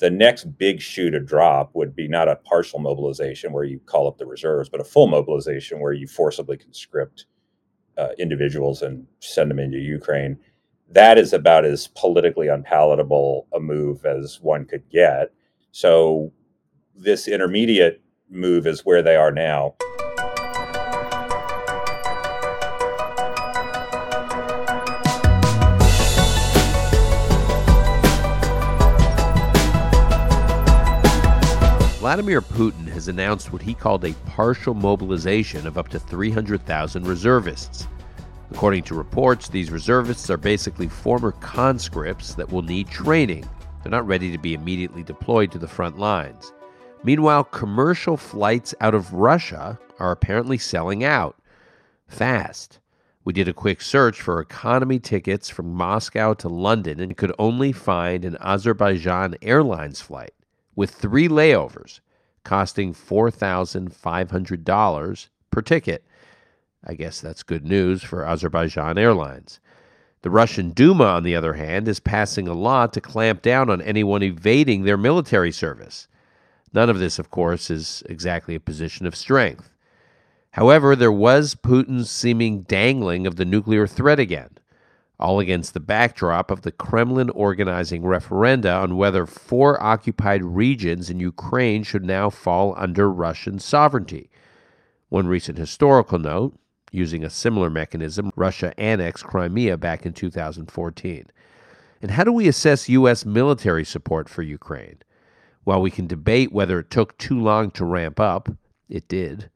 the next big shoe to drop would be not a partial mobilization where you call up the reserves, but a full mobilization where you forcibly conscript uh, individuals and send them into Ukraine. That is about as politically unpalatable a move as one could get. So, this intermediate move is where they are now. Vladimir Putin has announced what he called a partial mobilization of up to 300,000 reservists. According to reports, these reservists are basically former conscripts that will need training. They're not ready to be immediately deployed to the front lines. Meanwhile, commercial flights out of Russia are apparently selling out fast. We did a quick search for economy tickets from Moscow to London and could only find an Azerbaijan Airlines flight with three layovers costing $4,500 per ticket. I guess that's good news for Azerbaijan Airlines. The Russian Duma, on the other hand, is passing a law to clamp down on anyone evading their military service. None of this, of course, is exactly a position of strength. However, there was Putin's seeming dangling of the nuclear threat again all against the backdrop of the Kremlin organizing referenda on whether four occupied regions in Ukraine should now fall under Russian sovereignty. One recent historical note using a similar mechanism, Russia annexed Crimea back in 2014. And how do we assess U.S. military support for Ukraine? While we can debate whether it took too long to ramp up, it did.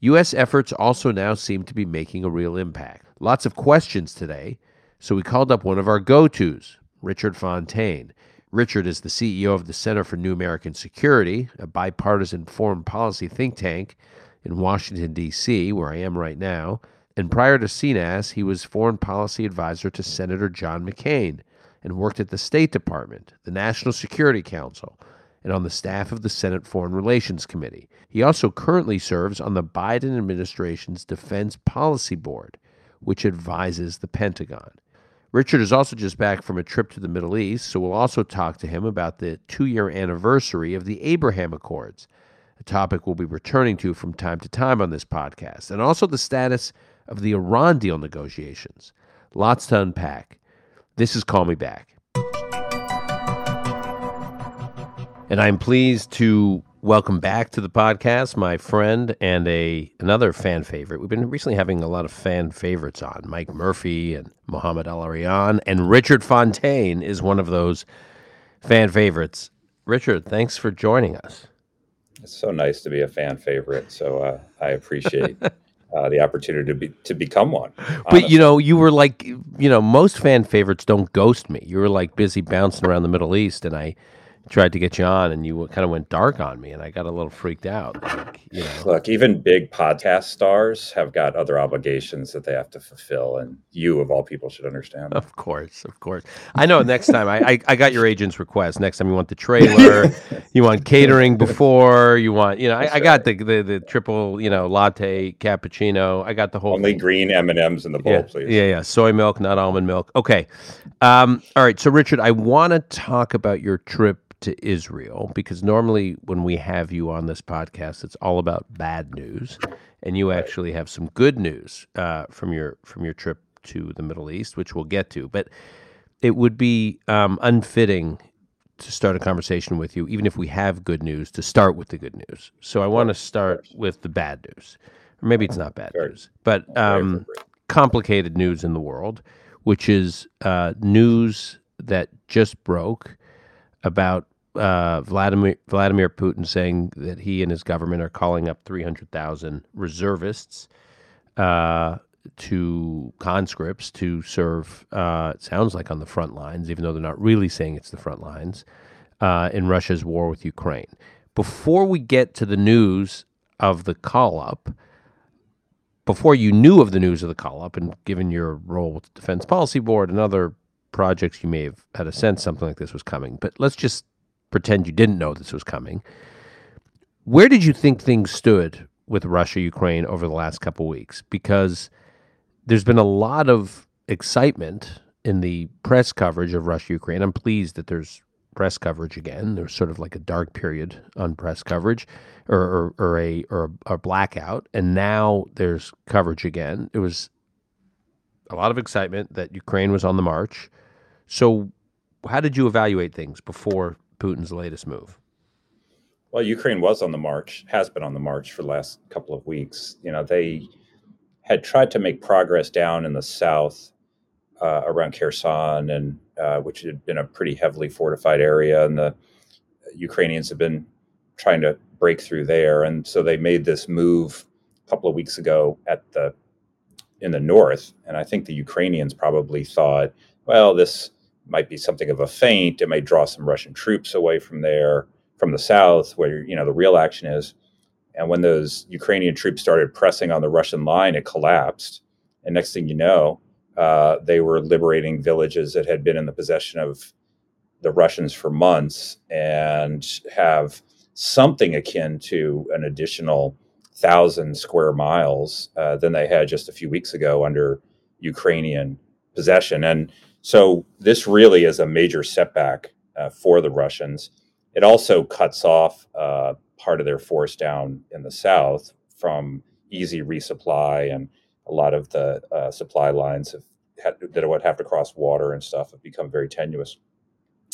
U.S. efforts also now seem to be making a real impact. Lots of questions today, so we called up one of our go tos, Richard Fontaine. Richard is the CEO of the Center for New American Security, a bipartisan foreign policy think tank in Washington, D.C., where I am right now. And prior to CNAS, he was foreign policy advisor to Senator John McCain and worked at the State Department, the National Security Council, and on the staff of the Senate Foreign Relations Committee. He also currently serves on the Biden administration's Defense Policy Board, which advises the Pentagon. Richard is also just back from a trip to the Middle East, so we'll also talk to him about the two year anniversary of the Abraham Accords, a topic we'll be returning to from time to time on this podcast, and also the status of the Iran deal negotiations. Lots to unpack. This is Call Me Back. And I'm pleased to welcome back to the podcast my friend and a another fan favorite. We've been recently having a lot of fan favorites on. Mike Murphy and Mohamed El-Erian and Richard Fontaine is one of those fan favorites. Richard, thanks for joining us. It's so nice to be a fan favorite. So uh, I appreciate uh, the opportunity to be to become one. Honestly. But you know, you were like, you know, most fan favorites don't ghost me. You were like busy bouncing around the Middle East, and I tried to get you on and you kind of went dark on me and I got a little freaked out. Like, you know. Look, even big podcast stars have got other obligations that they have to fulfill. And you, of all people, should understand. That. Of course, of course. I know next time I, I, I, got your agent's request. Next time you want the trailer, you want catering before, you want, you know, I, I, got the, the, the triple, you know, latte, cappuccino. I got the whole Only thing. green M&Ms in the bowl, yeah, please. Yeah, yeah. Soy milk, not almond milk. Okay. Um, all right. So, Richard, I want to talk about your trip to Israel because normally when we have you on this podcast, it's all about bad news, and you actually have some good news uh, from your from your trip to the Middle East, which we'll get to. But it would be um, unfitting to start a conversation with you, even if we have good news, to start with the good news. So I want to start with the bad news, or maybe it's not bad news, but um, complicated news in the world, which is uh, news that just broke about uh, Vladimir Vladimir Putin saying that he and his government are calling up 300,000 reservists uh, to conscripts to serve. Uh, it sounds like on the front lines, even though they're not really saying it's the front lines uh, in Russia's war with Ukraine. Before we get to the news of the call up, before you knew of the news of the call up, and given your role with the Defense Policy Board and other projects, you may have had a sense something like this was coming. But let's just pretend you didn't know this was coming. Where did you think things stood with Russia Ukraine over the last couple weeks? Because there's been a lot of excitement in the press coverage of Russia Ukraine. I'm pleased that there's press coverage again. There was sort of like a dark period on press coverage, or or, or a or a, a blackout, and now there's coverage again. It was a lot of excitement that Ukraine was on the march. So, how did you evaluate things before Putin's latest move? Well, Ukraine was on the march, has been on the march for the last couple of weeks. You know, they had tried to make progress down in the south uh, around Kherson, and uh, which had been a pretty heavily fortified area, and the Ukrainians have been trying to break through there, and so they made this move a couple of weeks ago at the in the north, and I think the Ukrainians probably thought, well, this might be something of a feint. It may draw some Russian troops away from there from the south, where you know the real action is. And when those Ukrainian troops started pressing on the Russian line, it collapsed. And next thing you know, uh, they were liberating villages that had been in the possession of the Russians for months and have something akin to an additional thousand square miles uh, than they had just a few weeks ago under Ukrainian possession. And so this really is a major setback uh, for the Russians. It also cuts off uh, part of their force down in the south from easy resupply, and a lot of the uh, supply lines have had, that would have to cross water and stuff have become very tenuous.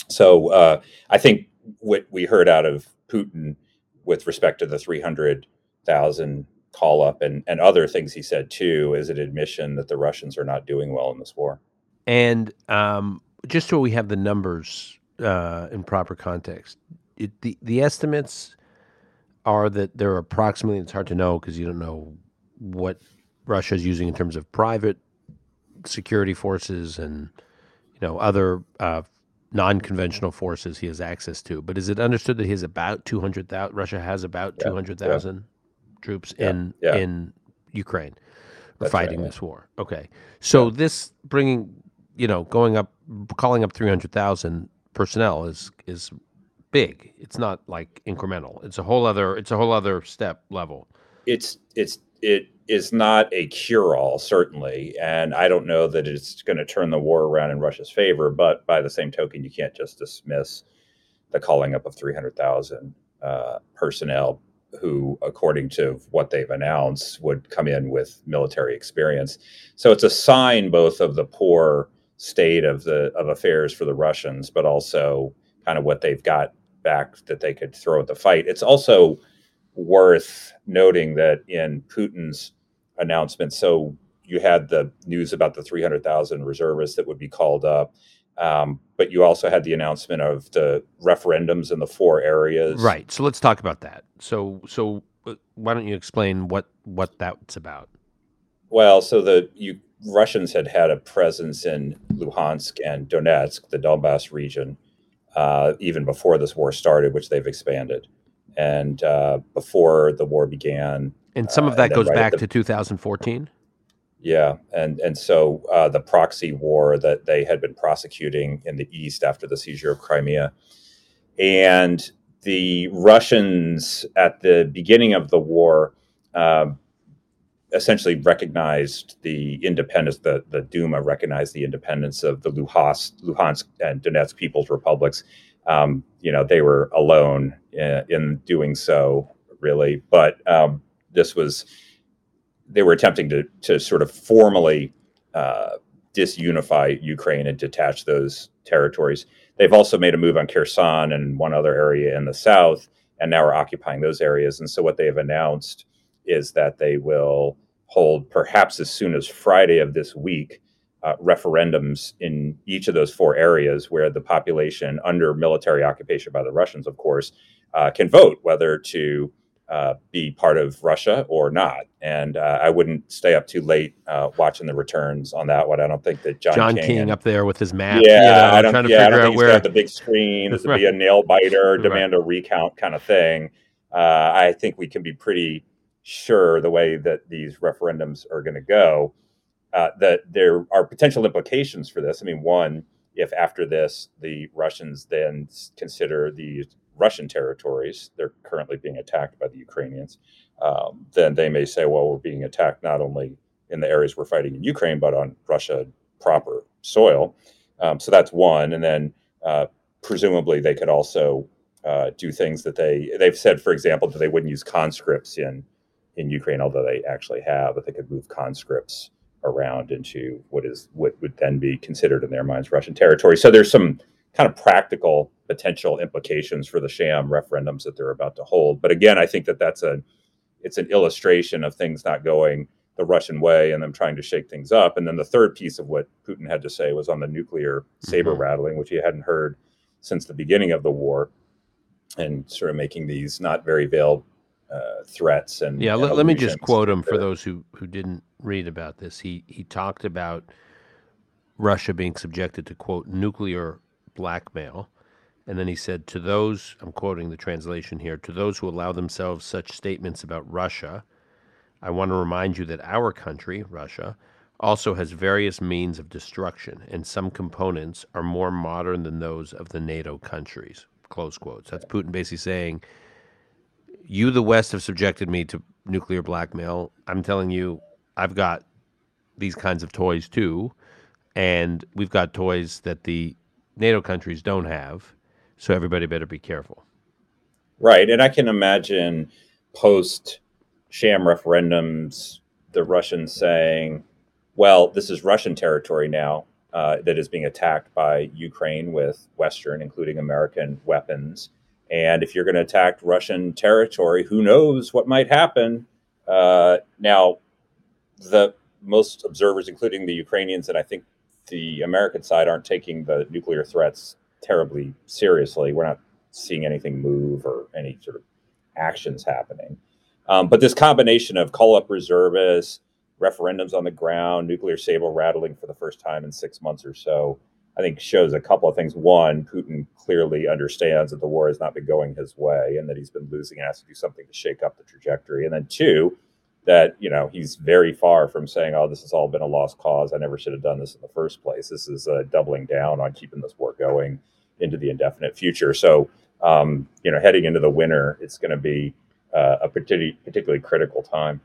So uh, I think what we heard out of Putin with respect to the 300,000 call up and, and other things he said too is an admission that the Russians are not doing well in this war. And um, just so we have the numbers uh, in proper context. It, the the estimates are that there are approximately. It's hard to know because you don't know what Russia is using in terms of private security forces and you know other uh, non-conventional forces he has access to. But is it understood that he has about two hundred thousand? Russia has about yeah, two hundred thousand yeah. troops yeah, in in Ukraine fighting right, this war. Okay, so this bringing you know going up, calling up three hundred thousand personnel is is big. It's not like incremental. It's a whole other it's a whole other step level. It's it's it is not a cure all certainly, and I don't know that it's going to turn the war around in Russia's favor. But by the same token, you can't just dismiss the calling up of three hundred thousand uh, personnel who, according to what they've announced, would come in with military experience. So it's a sign both of the poor state of the of affairs for the Russians, but also kind of what they've got back that they could throw at the fight. It's also worth noting that in Putin's announcement, so you had the news about the 300,000 reservists that would be called up, um, but you also had the announcement of the referendums in the four areas. Right. So let's talk about that. So so uh, why don't you explain what what that's about? Well, so the you Russians had had a presence in Luhansk and Donetsk, the Donbass region, uh, even before this war started, which they've expanded. And uh, before the war began, and some of uh, that goes right back the, to 2014. Yeah, and and so uh, the proxy war that they had been prosecuting in the east after the seizure of Crimea, and the Russians at the beginning of the war um, essentially recognized the independence, the, the Duma recognized the independence of the Luhansk, Luhansk and Donetsk People's Republics. Um, you know, they were alone in, in doing so, really. But um, this was, they were attempting to, to sort of formally uh, disunify Ukraine and detach those territories. They've also made a move on Kherson and one other area in the south, and now are occupying those areas. And so, what they have announced is that they will hold, perhaps as soon as Friday of this week, uh, referendums in each of those four areas where the population, under military occupation by the Russians, of course, uh, can vote whether to uh, be part of Russia or not. And uh, I wouldn't stay up too late uh, watching the returns on that one. I don't think that John, John King, King up there with his map. Yeah, you know, I don't, yeah, I don't think where... the big screen. Is right. to be a nail biter, demand right. a recount kind of thing. Uh, I think we can be pretty sure the way that these referendums are going to go. Uh, that there are potential implications for this. I mean, one, if after this the Russians then consider the Russian territories, they're currently being attacked by the Ukrainians, um, then they may say, well, we're being attacked not only in the areas we're fighting in Ukraine, but on Russia proper soil. Um, so that's one. And then uh, presumably they could also uh, do things that they they've said, for example, that they wouldn't use conscripts in in Ukraine, although they actually have, but they could move conscripts around into what is what would then be considered in their minds Russian territory. So there's some kind of practical potential implications for the sham referendums that they're about to hold. But again, I think that that's a it's an illustration of things not going the Russian way and them trying to shake things up. And then the third piece of what Putin had to say was on the nuclear saber mm-hmm. rattling, which he hadn't heard since the beginning of the war, and sort of making these not very veiled uh, threats. And yeah, let, let, me just quote him for those who who didn't read about this. He he talked about Russia being subjected to quote nuclear blackmail. And then he said, to those, I'm quoting the translation here, to those who allow themselves such statements about Russia, I want to remind you that our country, Russia, also has various means of destruction, and some components are more modern than those of the NATO countries. Close quotes. That's Putin basically saying, You, the West, have subjected me to nuclear blackmail. I'm telling you, I've got these kinds of toys too. And we've got toys that the NATO countries don't have. So everybody better be careful. Right. And I can imagine post sham referendums, the Russians saying, well, this is Russian territory now uh, that is being attacked by Ukraine with Western, including American weapons. And if you're going to attack Russian territory, who knows what might happen? Uh, now, the most observers, including the Ukrainians, and I think the American side, aren't taking the nuclear threats terribly seriously. We're not seeing anything move or any sort of actions happening. Um, but this combination of call up reservists, referendums on the ground, nuclear saber rattling for the first time in six months or so, I think shows a couple of things. One, Putin clearly understands that the war has not been going his way and that he's been losing and has to do something to shake up the trajectory. And then two, that you know he's very far from saying, "Oh, this has all been a lost cause. I never should have done this in the first place." This is uh, doubling down on keeping this war going into the indefinite future. So, um, you know, heading into the winter, it's going to be uh, a particularly particularly critical time.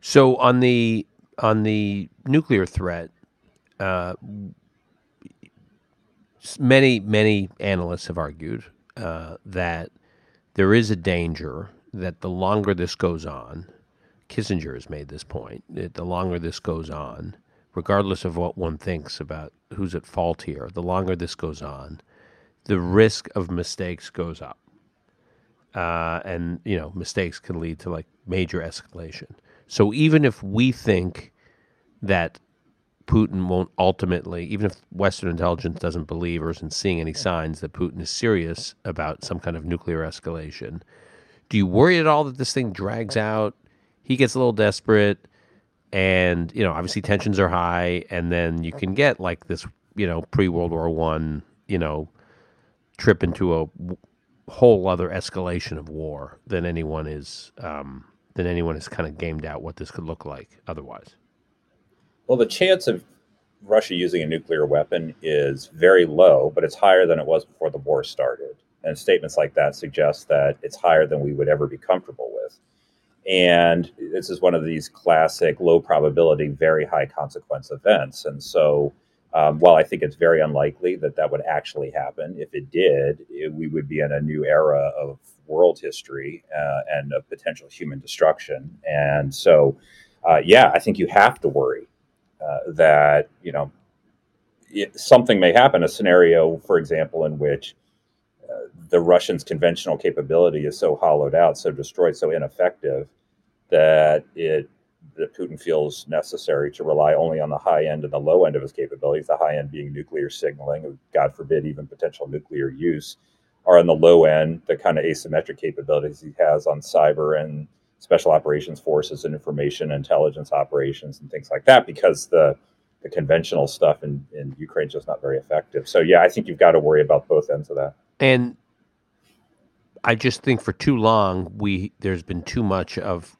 So on the on the nuclear threat, uh, many many analysts have argued uh, that there is a danger that the longer this goes on, Kissinger has made this point that the longer this goes on, regardless of what one thinks about who's at fault here, the longer this goes on, the risk of mistakes goes up uh, and you know mistakes can lead to like major escalation. So even if we think that Putin won't ultimately, even if Western intelligence doesn't believe or isn't seeing any signs that Putin is serious about some kind of nuclear escalation, do you worry at all that this thing drags out? He gets a little desperate, and you know obviously tensions are high, and then you can get like this, you know, pre World War One, you know, trip into a whole other escalation of war than anyone is um, than anyone has kind of gamed out what this could look like otherwise. Well, the chance of Russia using a nuclear weapon is very low, but it's higher than it was before the war started. And statements like that suggest that it's higher than we would ever be comfortable with. And this is one of these classic low probability, very high consequence events. And so um, while I think it's very unlikely that that would actually happen, if it did, it, we would be in a new era of world history uh, and of potential human destruction. And so, uh, yeah, I think you have to worry uh, that you know it, something may happen. A scenario, for example, in which uh, the Russians' conventional capability is so hollowed out, so destroyed, so ineffective that it that Putin feels necessary to rely only on the high end and the low end of his capabilities, the high end being nuclear signaling, God forbid, even potential nuclear use, are on the low end, the kind of asymmetric capabilities he has on cyber and special operations forces and information intelligence operations and things like that, because the the conventional stuff in, in Ukraine is just not very effective. So yeah, I think you've got to worry about both ends of that. And I just think for too long we there's been too much of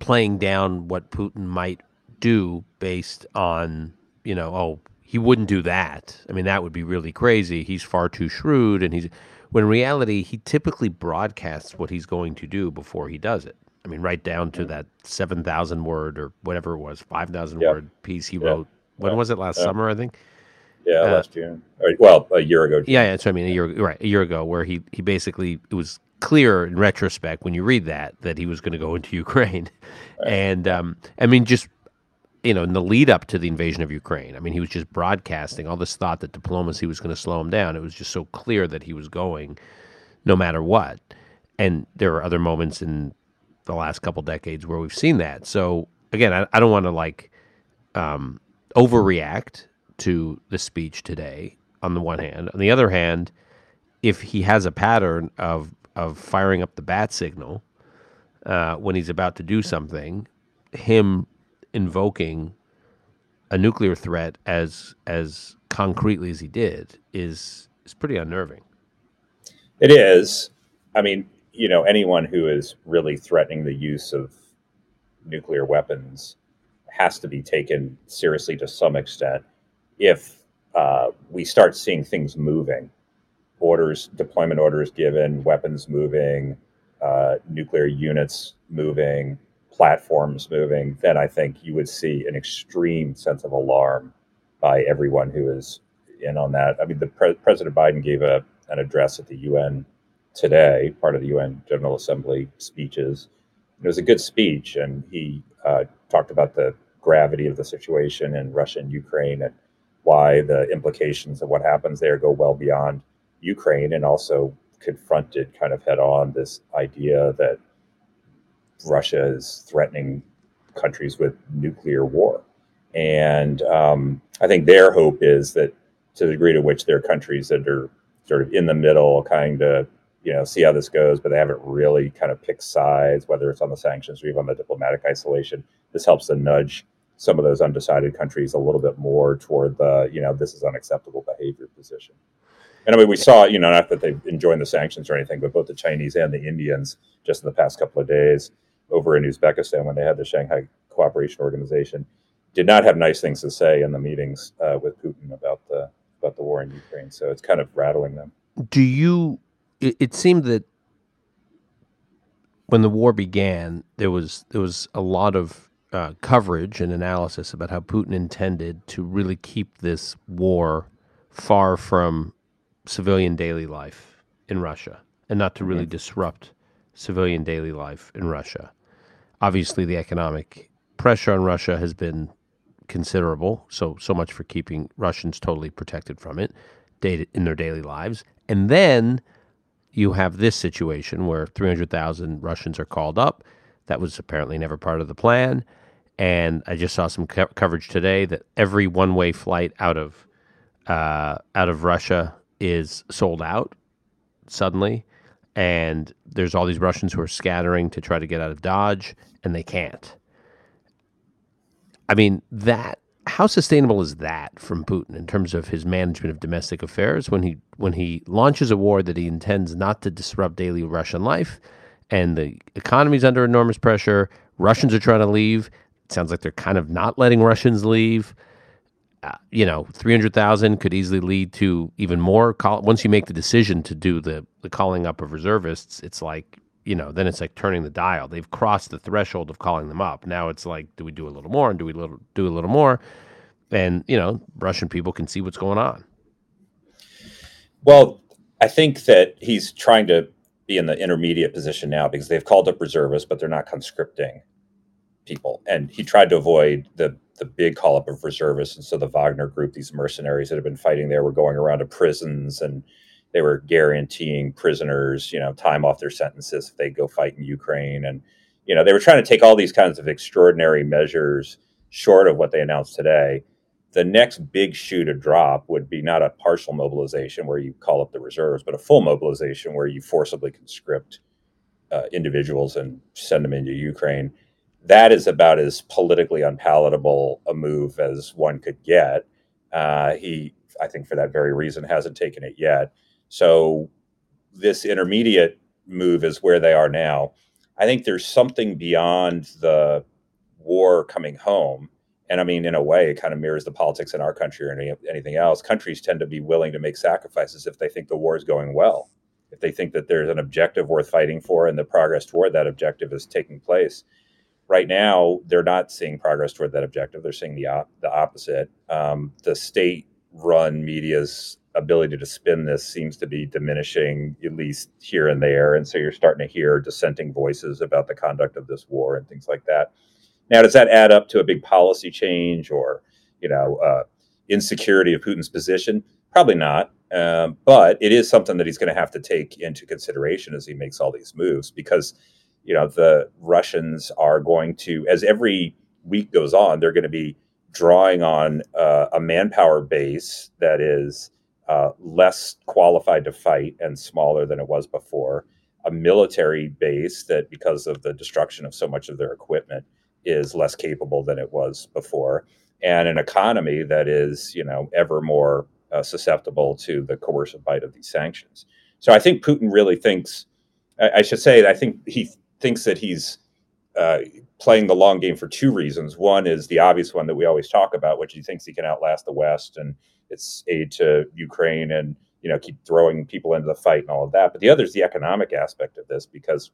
playing down what Putin might do based on, you know, oh, he wouldn't do that. I mean, that would be really crazy. He's far too shrewd. And he's, when in reality, he typically broadcasts what he's going to do before he does it. I mean, right down to that 7,000 word or whatever it was, 5,000 yep. word piece he yep. wrote. When yep. was it? Last summer, I think. Yeah, uh, last June. Or, well, a year ago. Yeah, yeah. So I mean, a year right, a year ago, where he he basically it was clear in retrospect when you read that that he was going to go into Ukraine, right. and um, I mean, just you know, in the lead up to the invasion of Ukraine, I mean, he was just broadcasting all this thought that diplomacy was going to slow him down. It was just so clear that he was going, no matter what. And there are other moments in the last couple decades where we've seen that. So again, I, I don't want to like um, overreact to the speech today. On the one hand, on the other hand, if he has a pattern of of firing up the bat signal uh, when he's about to do something, him invoking a nuclear threat as as concretely as he did is is pretty unnerving. It is. I mean, you know, anyone who is really threatening the use of nuclear weapons has to be taken seriously to some extent if uh, we start seeing things moving, orders, deployment orders given, weapons moving, uh, nuclear units moving, platforms moving, then I think you would see an extreme sense of alarm by everyone who is in on that. I mean, the pre- President Biden gave a, an address at the UN today, part of the UN General Assembly speeches. It was a good speech, and he uh, talked about the gravity of the situation in Russia and Ukraine and why the implications of what happens there go well beyond Ukraine, and also confronted kind of head on this idea that Russia is threatening countries with nuclear war. And um, I think their hope is that to the degree to which there are countries that are sort of in the middle, kind of, you know, see how this goes, but they haven't really kind of picked sides, whether it's on the sanctions or even on the diplomatic isolation. This helps to nudge some of those undecided countries a little bit more toward the, you know, this is unacceptable behavior position. And I mean, we saw, you know, not that they've enjoyed the sanctions or anything, but both the Chinese and the Indians just in the past couple of days over in Uzbekistan when they had the Shanghai Cooperation Organization did not have nice things to say in the meetings uh, with Putin about the about the war in Ukraine. So it's kind of rattling them. Do you? It, it seemed that when the war began, there was there was a lot of uh, coverage and analysis about how Putin intended to really keep this war far from civilian daily life in Russia and not to really mm-hmm. disrupt civilian daily life in Russia. Obviously, the economic pressure on Russia has been considerable. So, so much for keeping Russians totally protected from it in their daily lives. And then you have this situation where 300,000 Russians are called up. That was apparently never part of the plan. And I just saw some co- coverage today that every one-way flight out of uh, out of Russia is sold out suddenly and there's all these Russians who are scattering to try to get out of Dodge, and they can't. I mean, that how sustainable is that from Putin in terms of his management of domestic affairs when he when he launches a war that he intends not to disrupt daily Russian life, and the economy's under enormous pressure. Russians are trying to leave. It sounds like they're kind of not letting Russians leave. You know, 300,000 could easily lead to even more. Once you make the decision to do the, the calling up of reservists, it's like, you know, then it's like turning the dial. They've crossed the threshold of calling them up. Now it's like, do we do a little more and do we little, do a little more? And, you know, Russian people can see what's going on. Well, I think that he's trying to be in the intermediate position now because they've called up reservists, but they're not conscripting people. And he tried to avoid the the big call up of reservists. And so the Wagner group, these mercenaries that have been fighting there, were going around to prisons and they were guaranteeing prisoners, you know, time off their sentences if they go fight in Ukraine. And, you know, they were trying to take all these kinds of extraordinary measures short of what they announced today. The next big shoe to drop would be not a partial mobilization where you call up the reserves, but a full mobilization where you forcibly conscript uh, individuals and send them into Ukraine that is about as politically unpalatable a move as one could get. Uh, he, I think, for that very reason, hasn't taken it yet. So this intermediate move is where they are now. I think there's something beyond the war coming home. And I mean, in a way, it kind of mirrors the politics in our country or any, anything else. Countries tend to be willing to make sacrifices if they think the war is going well, if they think that there's an objective worth fighting for and the progress toward that objective is taking place right now they're not seeing progress toward that objective. They're seeing the op- the opposite. Um, the state run media's ability to spin this seems to be diminishing, at least here and there. And so you're starting to hear dissenting voices about the conduct of this war and things like that. Now, does that add up to a big policy change or, you know, uh, insecurity of Putin's position? Probably not. Um, but it is something that he's going to have to take into consideration as he makes all these moves because, you know, the Russians are going to, as every week goes on, they're going to be drawing on uh, a manpower base that is uh, less qualified to fight and smaller than it was before, a military base that, because of the destruction of so much of their equipment, is less capable than it was before, and an economy that is, you know, ever more uh, susceptible to the coercive bite of these sanctions. So I think Putin really thinks, I, I should say, I think he thinks that he's uh, playing the long game for two reasons. One is the obvious one that we always talk about, which he thinks he can outlast the West and its aid to Ukraine and you know keep throwing people into the fight and all of that. But the other is the economic aspect of this because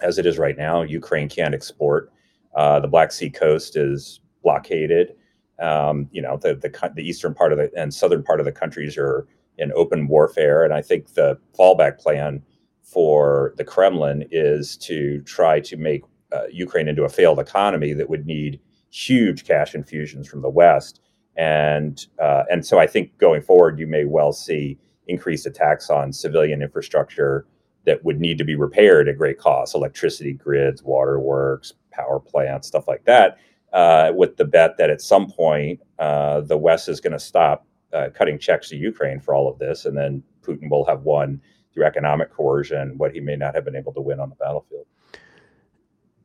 as it is right now, Ukraine can't export. Uh, the Black Sea coast is blockaded. Um, you know, the, the the eastern part of the and southern part of the countries are in open warfare, and I think the fallback plan for the Kremlin is to try to make uh, Ukraine into a failed economy that would need huge cash infusions from the West and uh, and so I think going forward, you may well see increased attacks on civilian infrastructure that would need to be repaired at great cost: electricity grids, waterworks, power plants, stuff like that. Uh, with the bet that at some point uh, the West is going to stop uh, cutting checks to Ukraine for all of this, and then Putin will have won through economic coercion what he may not have been able to win on the battlefield.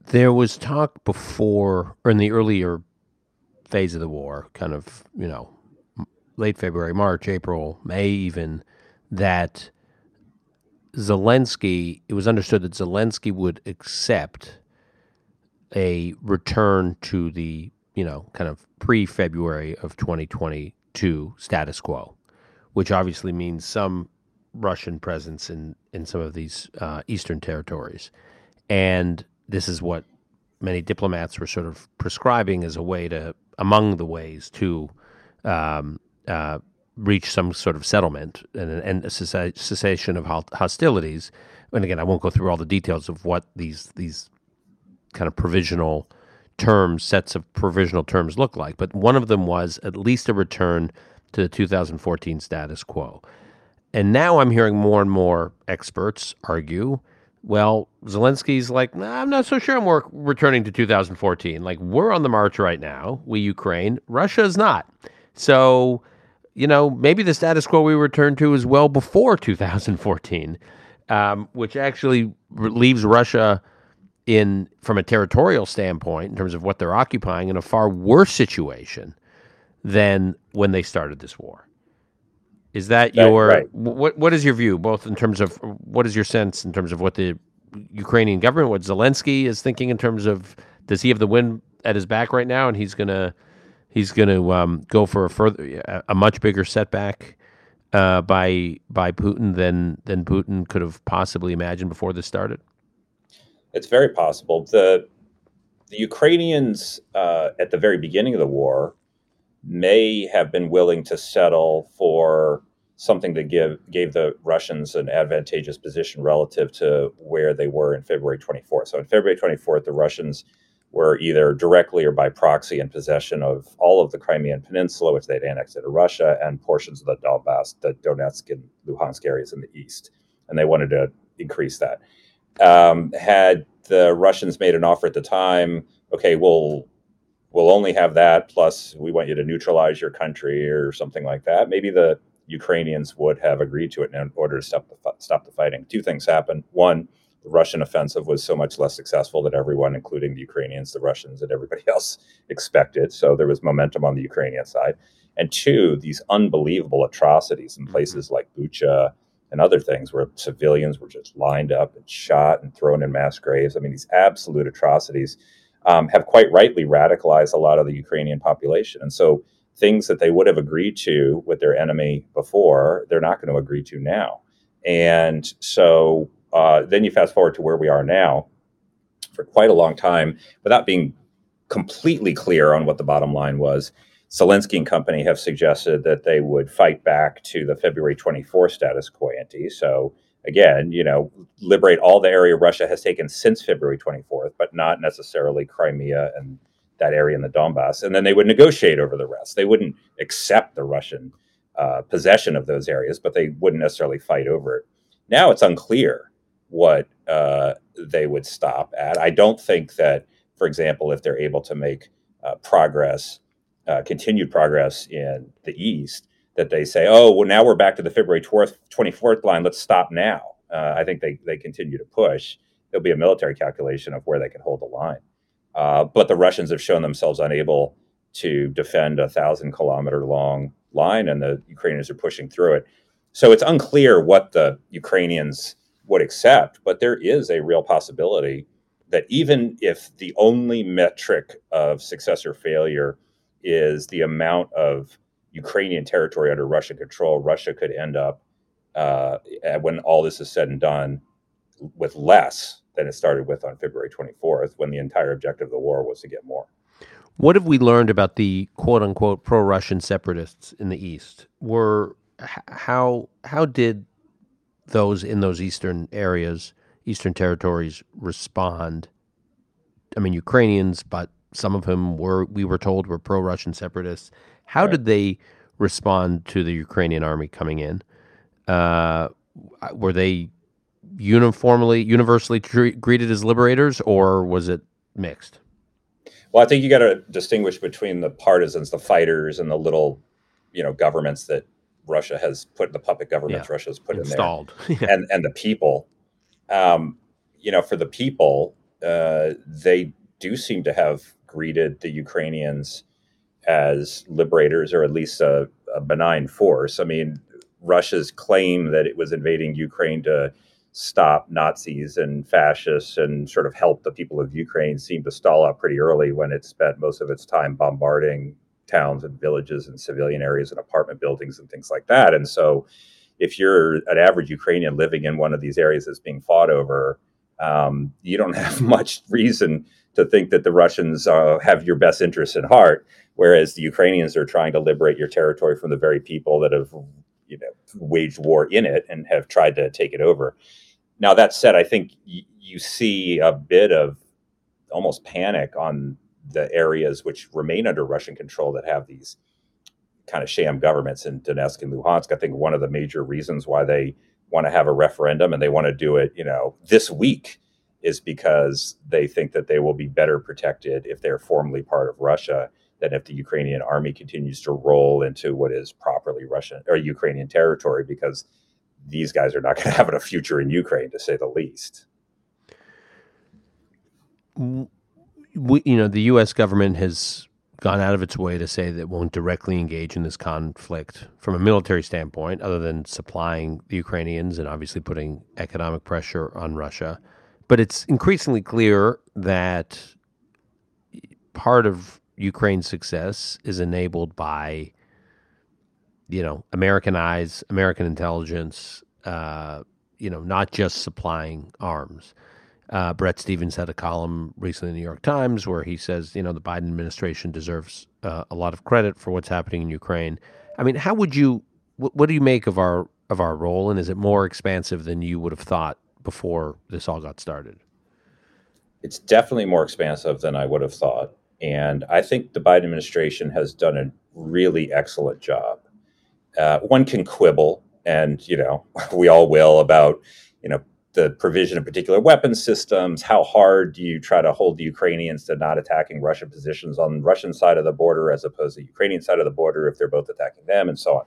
There was talk before, or in the earlier phase of the war, kind of, you know, late February, March, April, May, even, that Zelensky, it was understood that Zelensky would accept a return to the, you know, kind of pre February of 2022 status quo, which obviously means some Russian presence in, in some of these uh, eastern territories. And this is what many diplomats were sort of prescribing as a way to among the ways to um, uh, reach some sort of settlement and, and a cessation of hostilities. And again, I won't go through all the details of what these these kind of provisional terms, sets of provisional terms look like. But one of them was at least a return to the 2014 status quo. And now I'm hearing more and more experts argue well, Zelensky's like, nah, I'm not so sure I'm returning to 2014. Like, we're on the march right now, we Ukraine. Russia is not. So, you know, maybe the status quo we return to is well before 2014, um, which actually leaves Russia in, from a territorial standpoint, in terms of what they're occupying, in a far worse situation than when they started this war. Is that your right. what? What is your view, both in terms of what is your sense in terms of what the Ukrainian government, what Zelensky is thinking in terms of does he have the wind at his back right now, and he's gonna he's gonna um, go for a further a much bigger setback uh, by by Putin than than Putin could have possibly imagined before this started. It's very possible. the The Ukrainians uh, at the very beginning of the war may have been willing to settle for something that give gave the Russians an advantageous position relative to where they were in February 24th. So on February 24th, the Russians were either directly or by proxy in possession of all of the Crimean Peninsula, which they'd annexed into Russia, and portions of the Donbass, the Donetsk and Luhansk areas in the east, and they wanted to increase that. Um, had the Russians made an offer at the time, okay, we'll we'll only have that plus we want you to neutralize your country or something like that maybe the ukrainians would have agreed to it in order to stop the, stop the fighting two things happened one the russian offensive was so much less successful that everyone including the ukrainians the russians and everybody else expected so there was momentum on the ukrainian side and two these unbelievable atrocities in mm-hmm. places like bucha and other things where civilians were just lined up and shot and thrown in mass graves i mean these absolute atrocities um, have quite rightly radicalized a lot of the Ukrainian population. And so things that they would have agreed to with their enemy before, they're not going to agree to now. And so uh, then you fast forward to where we are now for quite a long time without being completely clear on what the bottom line was. Zelensky and company have suggested that they would fight back to the February 24 status quo ante. So again, you know, liberate all the area Russia has taken since February 24th, but not necessarily Crimea and that area in the Donbass. And then they would negotiate over the rest. They wouldn't accept the Russian uh, possession of those areas, but they wouldn't necessarily fight over it. Now it's unclear what uh, they would stop at. I don't think that, for example, if they're able to make uh, progress, uh, continued progress in the east, that they say, oh, well, now we're back to the February 24th line. Let's stop now. Uh, I think they, they continue to push. There'll be a military calculation of where they can hold the line. Uh, but the Russians have shown themselves unable to defend a thousand kilometer long line, and the Ukrainians are pushing through it. So it's unclear what the Ukrainians would accept, but there is a real possibility that even if the only metric of success or failure is the amount of Ukrainian territory under Russian control, Russia could end up, uh, when all this is said and done, with less than it started with on February 24th, when the entire objective of the war was to get more. What have we learned about the quote unquote pro Russian separatists in the East? Were how how did those in those eastern areas, eastern territories respond? I mean, Ukrainians, but some of them were we were told were pro Russian separatists. How right. did they respond to the Ukrainian army coming in? Uh, were they uniformly, universally tre- greeted as liberators, or was it mixed? Well, I think you got to distinguish between the partisans, the fighters, and the little, you know, governments that Russia has put the puppet governments yeah. Russia has put installed, in there, and and the people. Um, you know, for the people, uh, they do seem to have greeted the Ukrainians as liberators, or at least a, a benign force. I mean, Russia's claim that it was invading Ukraine to stop Nazis and fascists and sort of help the people of Ukraine seemed to stall out pretty early when it spent most of its time bombarding towns and villages and civilian areas and apartment buildings and things like that. And so, if you're an average Ukrainian living in one of these areas that's being fought over, um, you don't have much reason to think that the Russians uh, have your best interests in heart, whereas the Ukrainians are trying to liberate your territory from the very people that have, you know, waged war in it and have tried to take it over. Now that said, I think y- you see a bit of almost panic on the areas which remain under Russian control that have these kind of sham governments in Donetsk and Luhansk. I think one of the major reasons why they want to have a referendum and they want to do it, you know, this week is because they think that they will be better protected if they're formally part of Russia than if the Ukrainian army continues to roll into what is properly Russian or Ukrainian territory because these guys are not going to have a future in Ukraine, to say the least. We, you know, the U.S. government has gone out of its way to say that it won't directly engage in this conflict from a military standpoint, other than supplying the Ukrainians and obviously putting economic pressure on Russia. But it's increasingly clear that part of Ukraine's success is enabled by you know, American eyes, American intelligence, uh, you know, not just supplying arms. Uh, Bret Stephens had a column recently in the New York Times where he says, you know, the Biden administration deserves uh, a lot of credit for what's happening in Ukraine. I mean, how would you? What, what do you make of our of our role, and is it more expansive than you would have thought before this all got started? It's definitely more expansive than I would have thought, and I think the Biden administration has done a really excellent job uh, one can quibble, and you know we all will about you know the provision of particular weapon systems. How hard do you try to hold the Ukrainians to not attacking Russian positions on the Russian side of the border as opposed to the Ukrainian side of the border if they're both attacking them, and so on.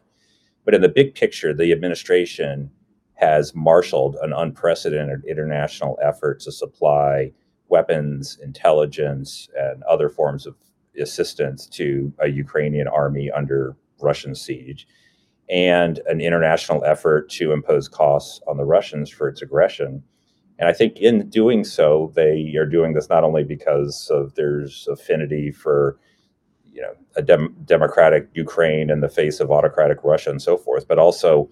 But in the big picture, the administration has marshaled an unprecedented international effort to supply weapons, intelligence, and other forms of assistance to a Ukrainian army under Russian siege and an international effort to impose costs on the Russians for its aggression. And I think in doing so, they are doing this not only because of there's affinity for, you know, a dem- democratic Ukraine in the face of autocratic Russia and so forth, but also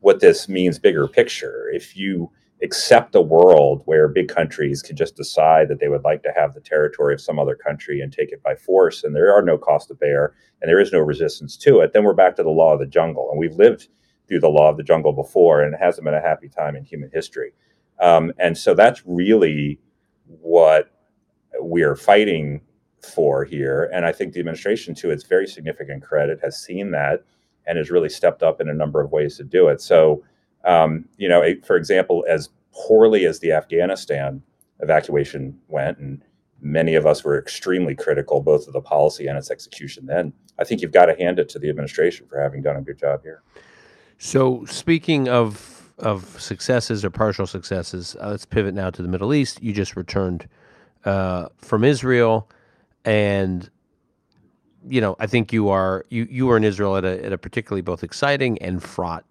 what this means bigger picture. If you accept a world where big countries can just decide that they would like to have the territory of some other country and take it by force, and there are no costs to bear, and there is no resistance to it, then we're back to the law of the jungle. And we've lived through the law of the jungle before, and it hasn't been a happy time in human history. Um, and so that's really what we are fighting for here. And I think the administration, to its very significant credit, has seen that and has really stepped up in a number of ways to do it. So, um, you know, for example, as poorly as the Afghanistan evacuation went, and many of us were extremely critical both of the policy and its execution then, I think you've got to hand it to the administration for having done a good job here. So, speaking of of successes or partial successes, uh, let's pivot now to the Middle East. You just returned uh, from Israel, and you know I think you are you you were in Israel at a at a particularly both exciting and fraught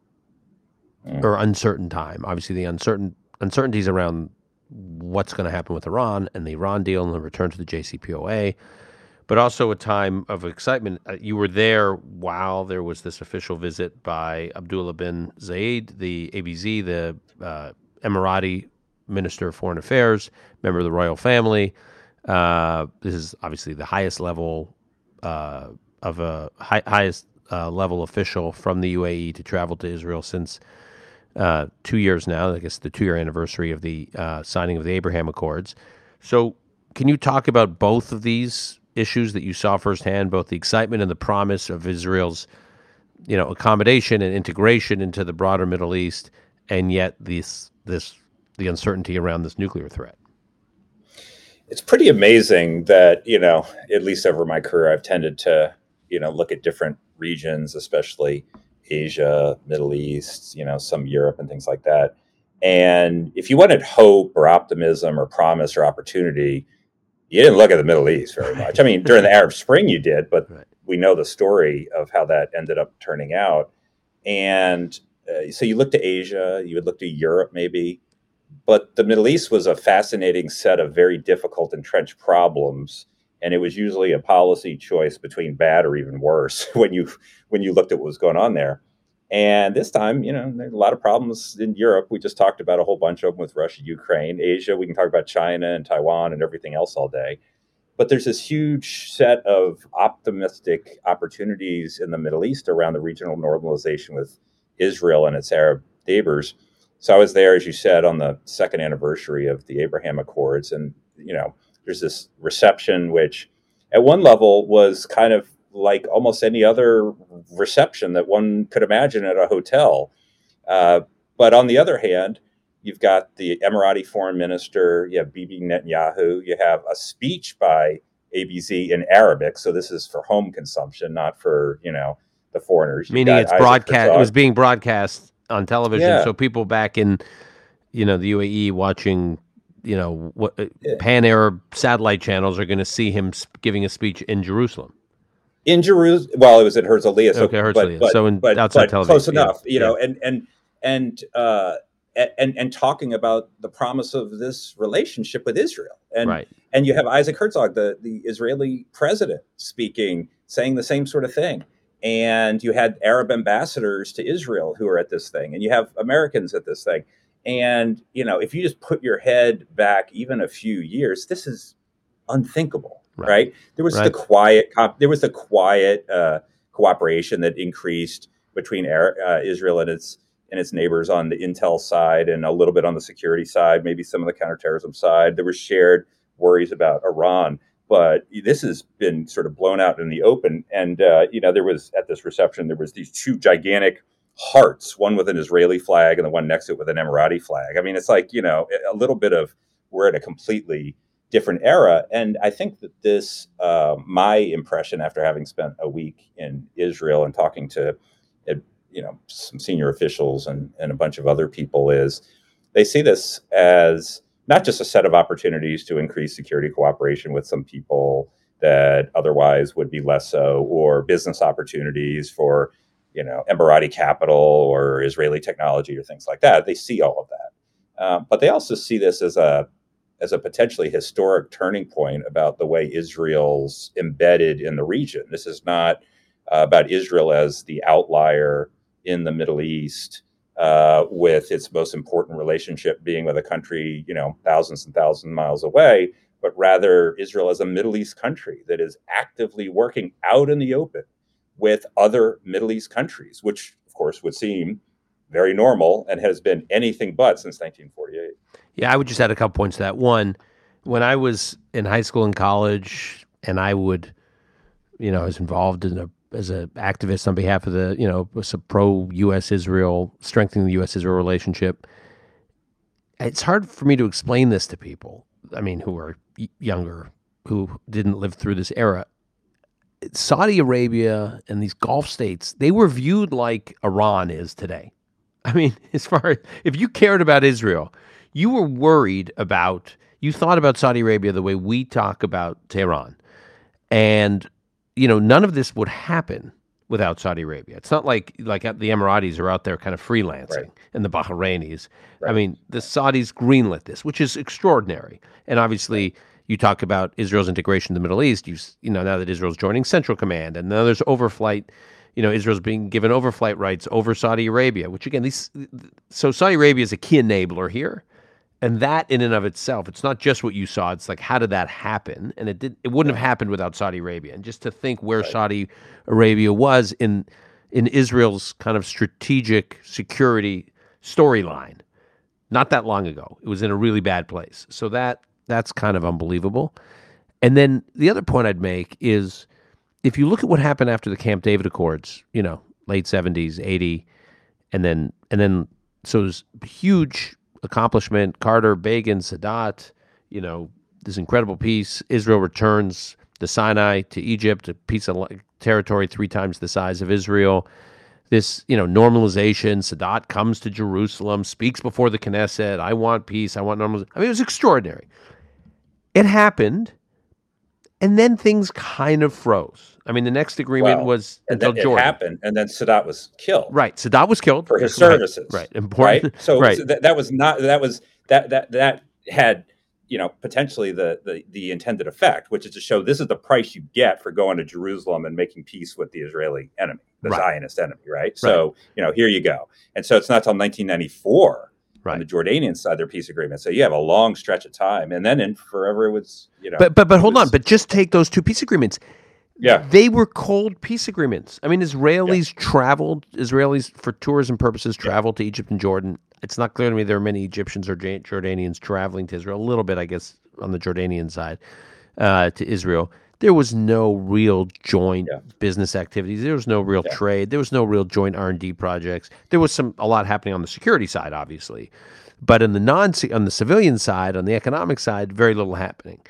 mm. or uncertain time. Obviously, the uncertain uncertainties around what's going to happen with Iran and the Iran deal and the return to the JCPOA but also a time of excitement. Uh, you were there while there was this official visit by Abdullah bin Zayed, the ABZ, the uh, Emirati Minister of Foreign Affairs, member of the royal family. Uh, this is obviously the highest level uh, of a high, highest uh, level official from the UAE to travel to Israel since uh, two years now. I guess the two year anniversary of the signing of the Abraham Accords. So, can you talk about both of these issues that you saw firsthand, both the excitement and the promise of Israel's, you know, accommodation and integration into the broader Middle East, and yet this this the uncertainty around this nuclear threat. It's pretty amazing that you know, at least over my career, I've tended to you know look at different regions, especially Asia, Middle East, you know, some Europe and things like that. And if you wanted hope or optimism or promise or opportunity, you didn't look at the Middle East very much. I mean, during the Arab Spring, you did, but right. we know the story of how that ended up turning out. And uh, so you look to Asia, you would look to Europe, maybe, but the Middle East was a fascinating set of very difficult entrenched problems, and it was usually a policy choice between bad or even worse when you when you looked at what was going on there. And this time, you know, there's a lot of problems in Europe. We just talked about a whole bunch of them with Russia, Ukraine, Asia. We can talk about China and Taiwan and everything else all day. But there's this huge set of optimistic opportunities in the Middle East around the regional normalization with Israel and its Arab neighbors. So I was there, as you said, on the second anniversary of the Abraham Accords. And, you know, there's this reception, which at one level was kind of like almost any other reception that one could imagine at a hotel. Uh, but on the other hand, you've got the Emirati foreign minister, you have Bibi Netanyahu, you have a speech by ABZ in Arabic. So this is for home consumption, not for, you know, the foreigners. You've Meaning it's broadcast, it was being broadcast on television. Yeah. So people back in, you know, the UAE watching you know what uh, pan Arab satellite channels are going to see him giving a speech in Jerusalem in Jerusalem. Well, it was at Herzliya. So, okay, Herzliya. But, but, so in but, outside but close enough, yeah. you know, yeah. and and and uh, and and talking about the promise of this relationship with Israel, and right. and you have Isaac Herzog, the the Israeli president, speaking, saying the same sort of thing. And you had Arab ambassadors to Israel who are at this thing, and you have Americans at this thing. And you know, if you just put your head back even a few years, this is unthinkable right? right? There was right. the quiet, there was the quiet uh, cooperation that increased between uh, Israel and its and its neighbors on the intel side, and a little bit on the security side, maybe some of the counterterrorism side. There were shared worries about Iran, but this has been sort of blown out in the open. And uh, you know, there was at this reception, there was these two gigantic hearts, one with an Israeli flag and the one next to it with an Emirati flag. I mean, it's like you know, a little bit of we're in a completely different era. And I think that this, uh, my impression after having spent a week in Israel and talking to, uh, you know, some senior officials and, and a bunch of other people is they see this as not just a set of opportunities to increase security cooperation with some people that otherwise would be less so, or business opportunities for, you know, Emirati capital or Israeli technology or things like that. They see all of that. Um, but they also see this as a as a potentially historic turning point about the way Israel's embedded in the region. This is not uh, about Israel as the outlier in the Middle East uh, with its most important relationship being with a country, you know, thousands and thousands of miles away, but rather Israel as a Middle East country that is actively working out in the open with other Middle East countries, which of course would seem very normal and has been anything but since 1948. Yeah, I would just add a couple points to that. One, when I was in high school and college, and I would, you know, I was involved in a as an activist on behalf of the, you know, pro U.S. Israel, strengthening the U.S. Israel relationship. It's hard for me to explain this to people. I mean, who are younger, who didn't live through this era. Saudi Arabia and these Gulf states, they were viewed like Iran is today. I mean, as far as if you cared about Israel, you were worried about, you thought about Saudi Arabia the way we talk about Tehran. And, you know, none of this would happen without Saudi Arabia. It's not like like the Emiratis are out there kind of freelancing right. and the Bahrainis. Right. I mean, the Saudis greenlit this, which is extraordinary. And obviously. You talk about Israel's integration in the Middle East. You you know now that Israel's joining Central Command, and now there's overflight. You know, Israel's being given overflight rights over Saudi Arabia, which again, these so Saudi Arabia is a key enabler here. And that in and of itself, it's not just what you saw. It's like how did that happen? And it did. It wouldn't have happened without Saudi Arabia. And just to think where right. Saudi Arabia was in in Israel's kind of strategic security storyline, not that long ago, it was in a really bad place. So that that's kind of unbelievable. And then the other point I'd make is if you look at what happened after the Camp David Accords, you know, late seventies, eighty, and then and then so there's huge accomplishment. Carter, Begin, Sadat, you know, this incredible peace. Israel returns the Sinai to Egypt, a piece of territory three times the size of Israel. This, you know, normalization. Sadat comes to Jerusalem, speaks before the Knesset. I want peace. I want normalization. I mean, it was extraordinary. It happened, and then things kind of froze. I mean, the next agreement well, was until Jordan happened, and then Sadat was killed. Right, Sadat was killed for his services. Right, right. important. Right? So, right. so that, that was not that was that that that had you know potentially the, the the intended effect, which is to show this is the price you get for going to Jerusalem and making peace with the Israeli enemy, the right. Zionist enemy. Right? So you know, here you go. And so it's not until 1994 right. on the Jordanian side their peace agreement. So you have a long stretch of time, and then in forever it was you know. But but but hold was, on, but just take those two peace agreements. Yeah. They were cold peace agreements. I mean, Israelis yeah. traveled, Israelis for tourism purposes traveled yeah. to Egypt and Jordan. It's not clear to me there are many Egyptians or Jordanians traveling to Israel. A little bit, I guess, on the Jordanian side uh, to Israel. There was no real joint yeah. business activities. There was no real trade. There was no real joint R and D projects. There was some a lot happening on the security side, obviously, but in the non on the civilian side, on the economic side, very little happening.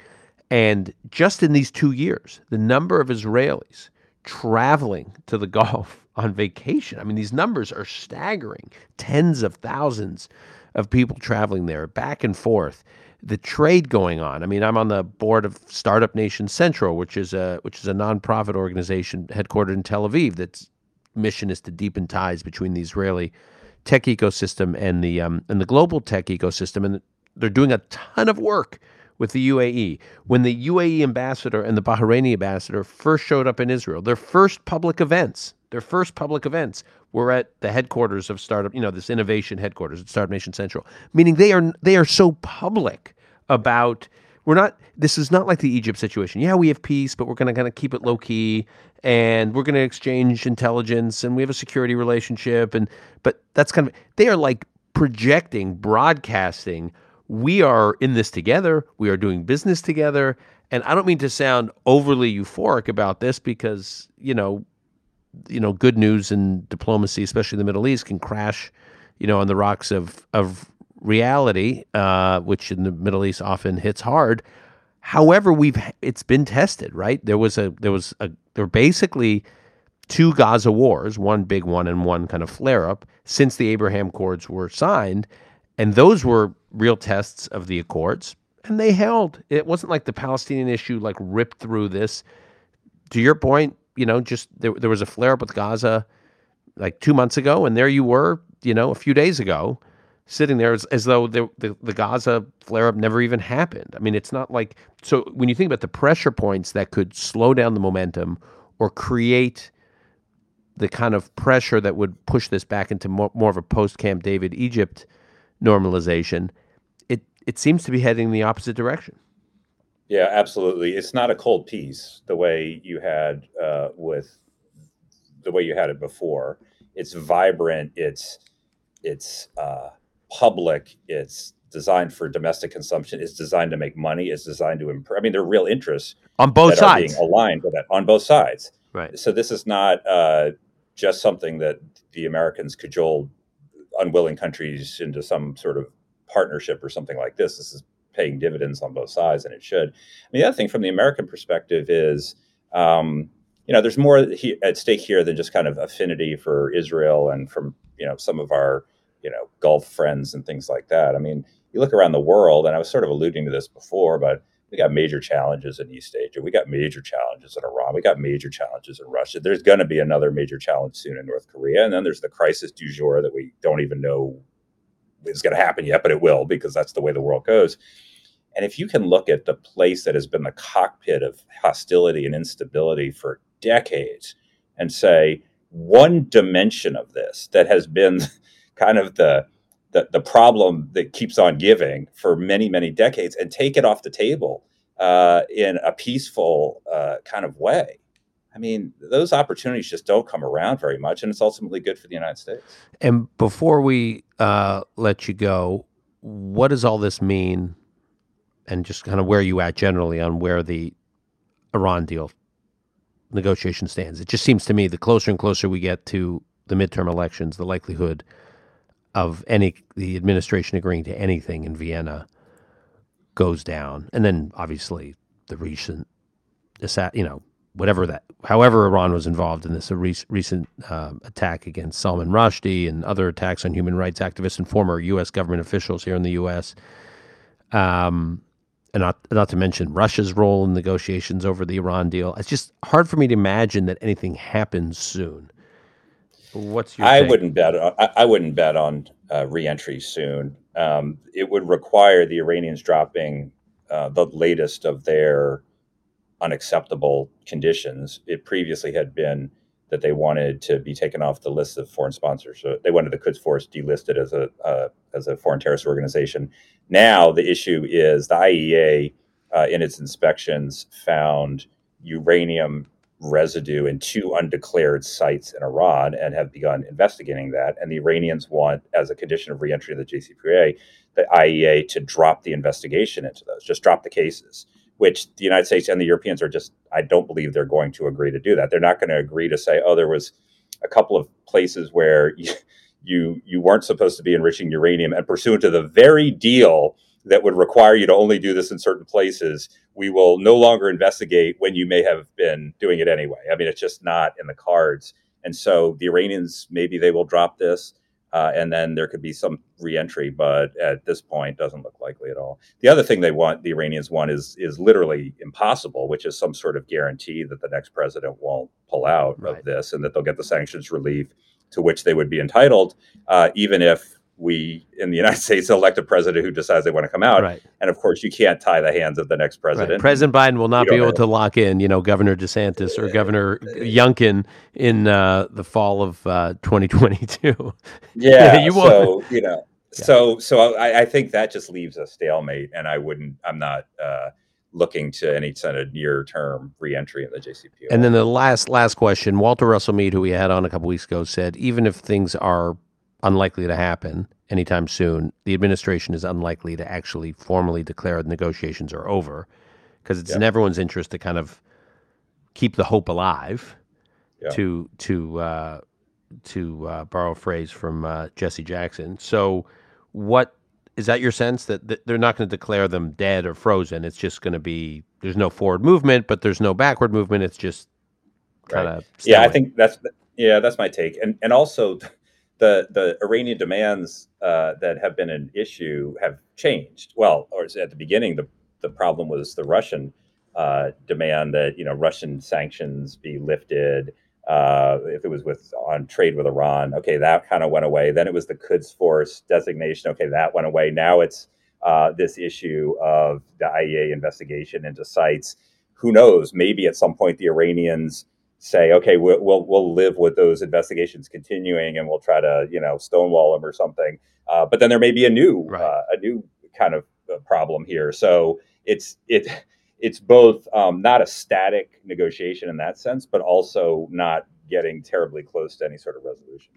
And just in these two years, the number of Israelis traveling to the Gulf on vacation, I mean, these numbers are staggering. Tens of thousands of people traveling there back and forth. The trade going on. I mean, I'm on the board of Startup Nation Central, which is a which is a nonprofit organization headquartered in Tel Aviv. That's mission is to deepen ties between the Israeli tech ecosystem and the um, and the global tech ecosystem, and they're doing a ton of work with the UAE. When the UAE ambassador and the Bahraini ambassador first showed up in Israel, their first public events, their first public events were at the headquarters of startup, you know, this innovation headquarters at Startup Nation Central. Meaning they are they are so public about we're not this is not like the Egypt situation. Yeah, we have peace, but we're going to kind of keep it low key and we're going to exchange intelligence and we have a security relationship and but that's kind of they are like projecting, broadcasting we are in this together. We are doing business together. And I don't mean to sound overly euphoric about this because, you know, you know, good news and diplomacy, especially in the Middle East, can crash, you know, on the rocks of of reality, uh, which in the Middle East often hits hard. However, we've it's been tested, right? There was a there was a there were basically two Gaza wars, one big one and one kind of flare up since the Abraham Accords were signed, and those were real tests of the Accords, and they held. It wasn't like the Palestinian issue like ripped through this. To your point, you know, just there, there was a flare up with Gaza like two months ago, and there you were, you know, a few days ago, sitting there as, as though the, the, the Gaza flare up never even happened. I mean, it's not like so when you think about the pressure points that could slow down the momentum or create the kind of pressure that would push this back into more, more of a post Camp David Egypt normalization, it it seems to be heading in the opposite direction. Yeah, absolutely. It's not a cold peace the way you had uh, with the way you had it before. It's vibrant. It's it's uh, public. It's designed for domestic consumption. It's designed to make money. It's designed to improve. I mean, there are real interests on both sides being aligned with that on both sides. Right. So this is not uh, just something that the Americans cajoled unwilling countries into some sort of partnership or something like this. This is paying dividends on both sides, and it should. I mean, the other thing from the American perspective is, um, you know, there's more at stake here than just kind of affinity for Israel and from you know some of our you know Gulf friends and things like that. I mean, you look around the world, and I was sort of alluding to this before, but we got major challenges in East Asia. We got major challenges in Iran. We got major challenges in Russia. There's going to be another major challenge soon in North Korea, and then there's the crisis du jour that we don't even know is going to happen yet, but it will because that's the way the world goes. And if you can look at the place that has been the cockpit of hostility and instability for decades and say one dimension of this that has been kind of the the, the problem that keeps on giving for many many decades and take it off the table uh, in a peaceful uh, kind of way I mean, those opportunities just don't come around very much, and it's ultimately good for the United States. And before we uh, let you go, what does all this mean, and just kind of where you at generally on where the Iran deal negotiation stands? It just seems to me the closer and closer we get to the midterm elections, the likelihood of any the administration agreeing to anything in Vienna goes down, and then obviously the recent, you know, whatever that, however Iran was involved in this a re- recent uh, attack against Salman Rushdie and other attacks on human rights activists and former U.S. government officials here in the U.S. Um, and not not to mention Russia's role in negotiations over the Iran deal. It's just hard for me to imagine that anything happens soon. What's your? I take? wouldn't bet. On, I, I wouldn't bet on uh, reentry soon. Um, it would require the Iranians dropping uh, the latest of their unacceptable conditions. It previously had been that they wanted to be taken off the list of foreign sponsors. So they wanted the Quds Force delisted as a uh, as a foreign terrorist organization. Now the issue is the IAEA uh, in its inspections found uranium residue in two undeclared sites in Iran and have begun investigating that. And the Iranians want, as a condition of reentry to the JCPOA, the IAEA to drop the investigation into those, just drop the cases which the United States and the Europeans are just, I don't believe they're going to agree to do that. They're not going to agree to say, oh, there was a couple of places where you, you, you weren't supposed to be enriching uranium, and pursuant to the very deal that would require you to only do this in certain places, we will no longer investigate when you may have been doing it anyway. I mean, it's just not in the cards. And so the Iranians, maybe they will drop this uh, and then there could be some reentry, but at this point, doesn't look likely at all. The other thing they want, the Iranians want, is is literally impossible, which is some sort of guarantee that the next president won't pull out right. of this, and that they'll get the sanctions relief to which they would be entitled, uh, even if we in the United States elect a president who decides they want to come out. Right. And of course, you can't tie the hands of the next president. Right. President Biden will not be able know. to lock in, you know, Governor DeSantis or Governor Youngkin in uh, the fall of uh, 2022. Yeah, you won't. So you know, yeah. so so I, I, think that just leaves a stalemate, and I wouldn't. I'm not. Uh, looking to any kind of near term reentry in the JCPOA. And then the last last question, Walter Russell Mead, who we had on a couple weeks ago, said even if things are unlikely to happen anytime soon. The administration is unlikely to actually formally declare the negotiations are over because it's in everyone's interest to kind of keep the hope alive. To to uh, to uh, borrow a phrase from uh, Jesse Jackson. So, what is that your sense that, they're not going to declare them dead or frozen? It's just going to be there's no forward movement, but there's no backward movement. It's just kind of right. yeah. I think that's yeah, that's my take, and and also the the Iranian demands uh, that have been an issue have changed. Well, or at the beginning, the the problem was the Russian uh, demand that you know Russian sanctions be lifted. Uh, if it was with on trade with Iran, okay, that kind of went away. Then it was the Quds Force designation. Okay, that went away. Now it's uh, this issue of the IAEA investigation into sites. Who knows? Maybe at some point the Iranians say, okay, we'll, we'll, we'll live with those investigations continuing, and we'll try to you know stonewall them or something. Uh, but then there may be a new right. uh, a new kind of uh, problem here. So it's it it's both um, not a static negotiation in that sense, but also not getting terribly close to any sort of resolution.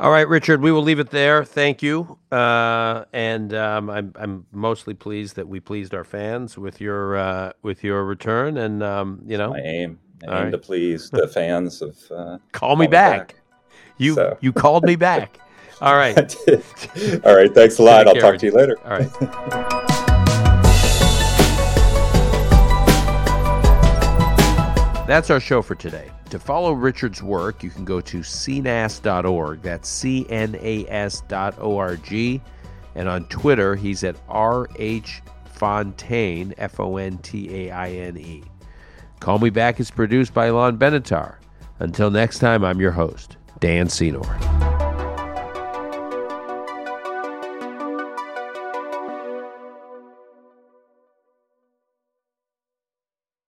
All right, Richard, we will leave it there. Thank you. Uh, and um, I'm, I'm mostly pleased that we pleased our fans with your uh, with your return. And um, you know, my aim, aim right. to please the fans of uh, call, me, back. back. You so. you called me back. All right. All right. Thanks a lot. Take I'll care, talk Richard. to you later. All right. That's our show for today. To follow Richard's work, you can go to cnas.org. That's C N A S dot O R G. And on Twitter, he's at RH Fontaine, F O N T A I N E. Call Me Back is produced by Lon Benatar. Until next time, I'm your host, Dan Senor.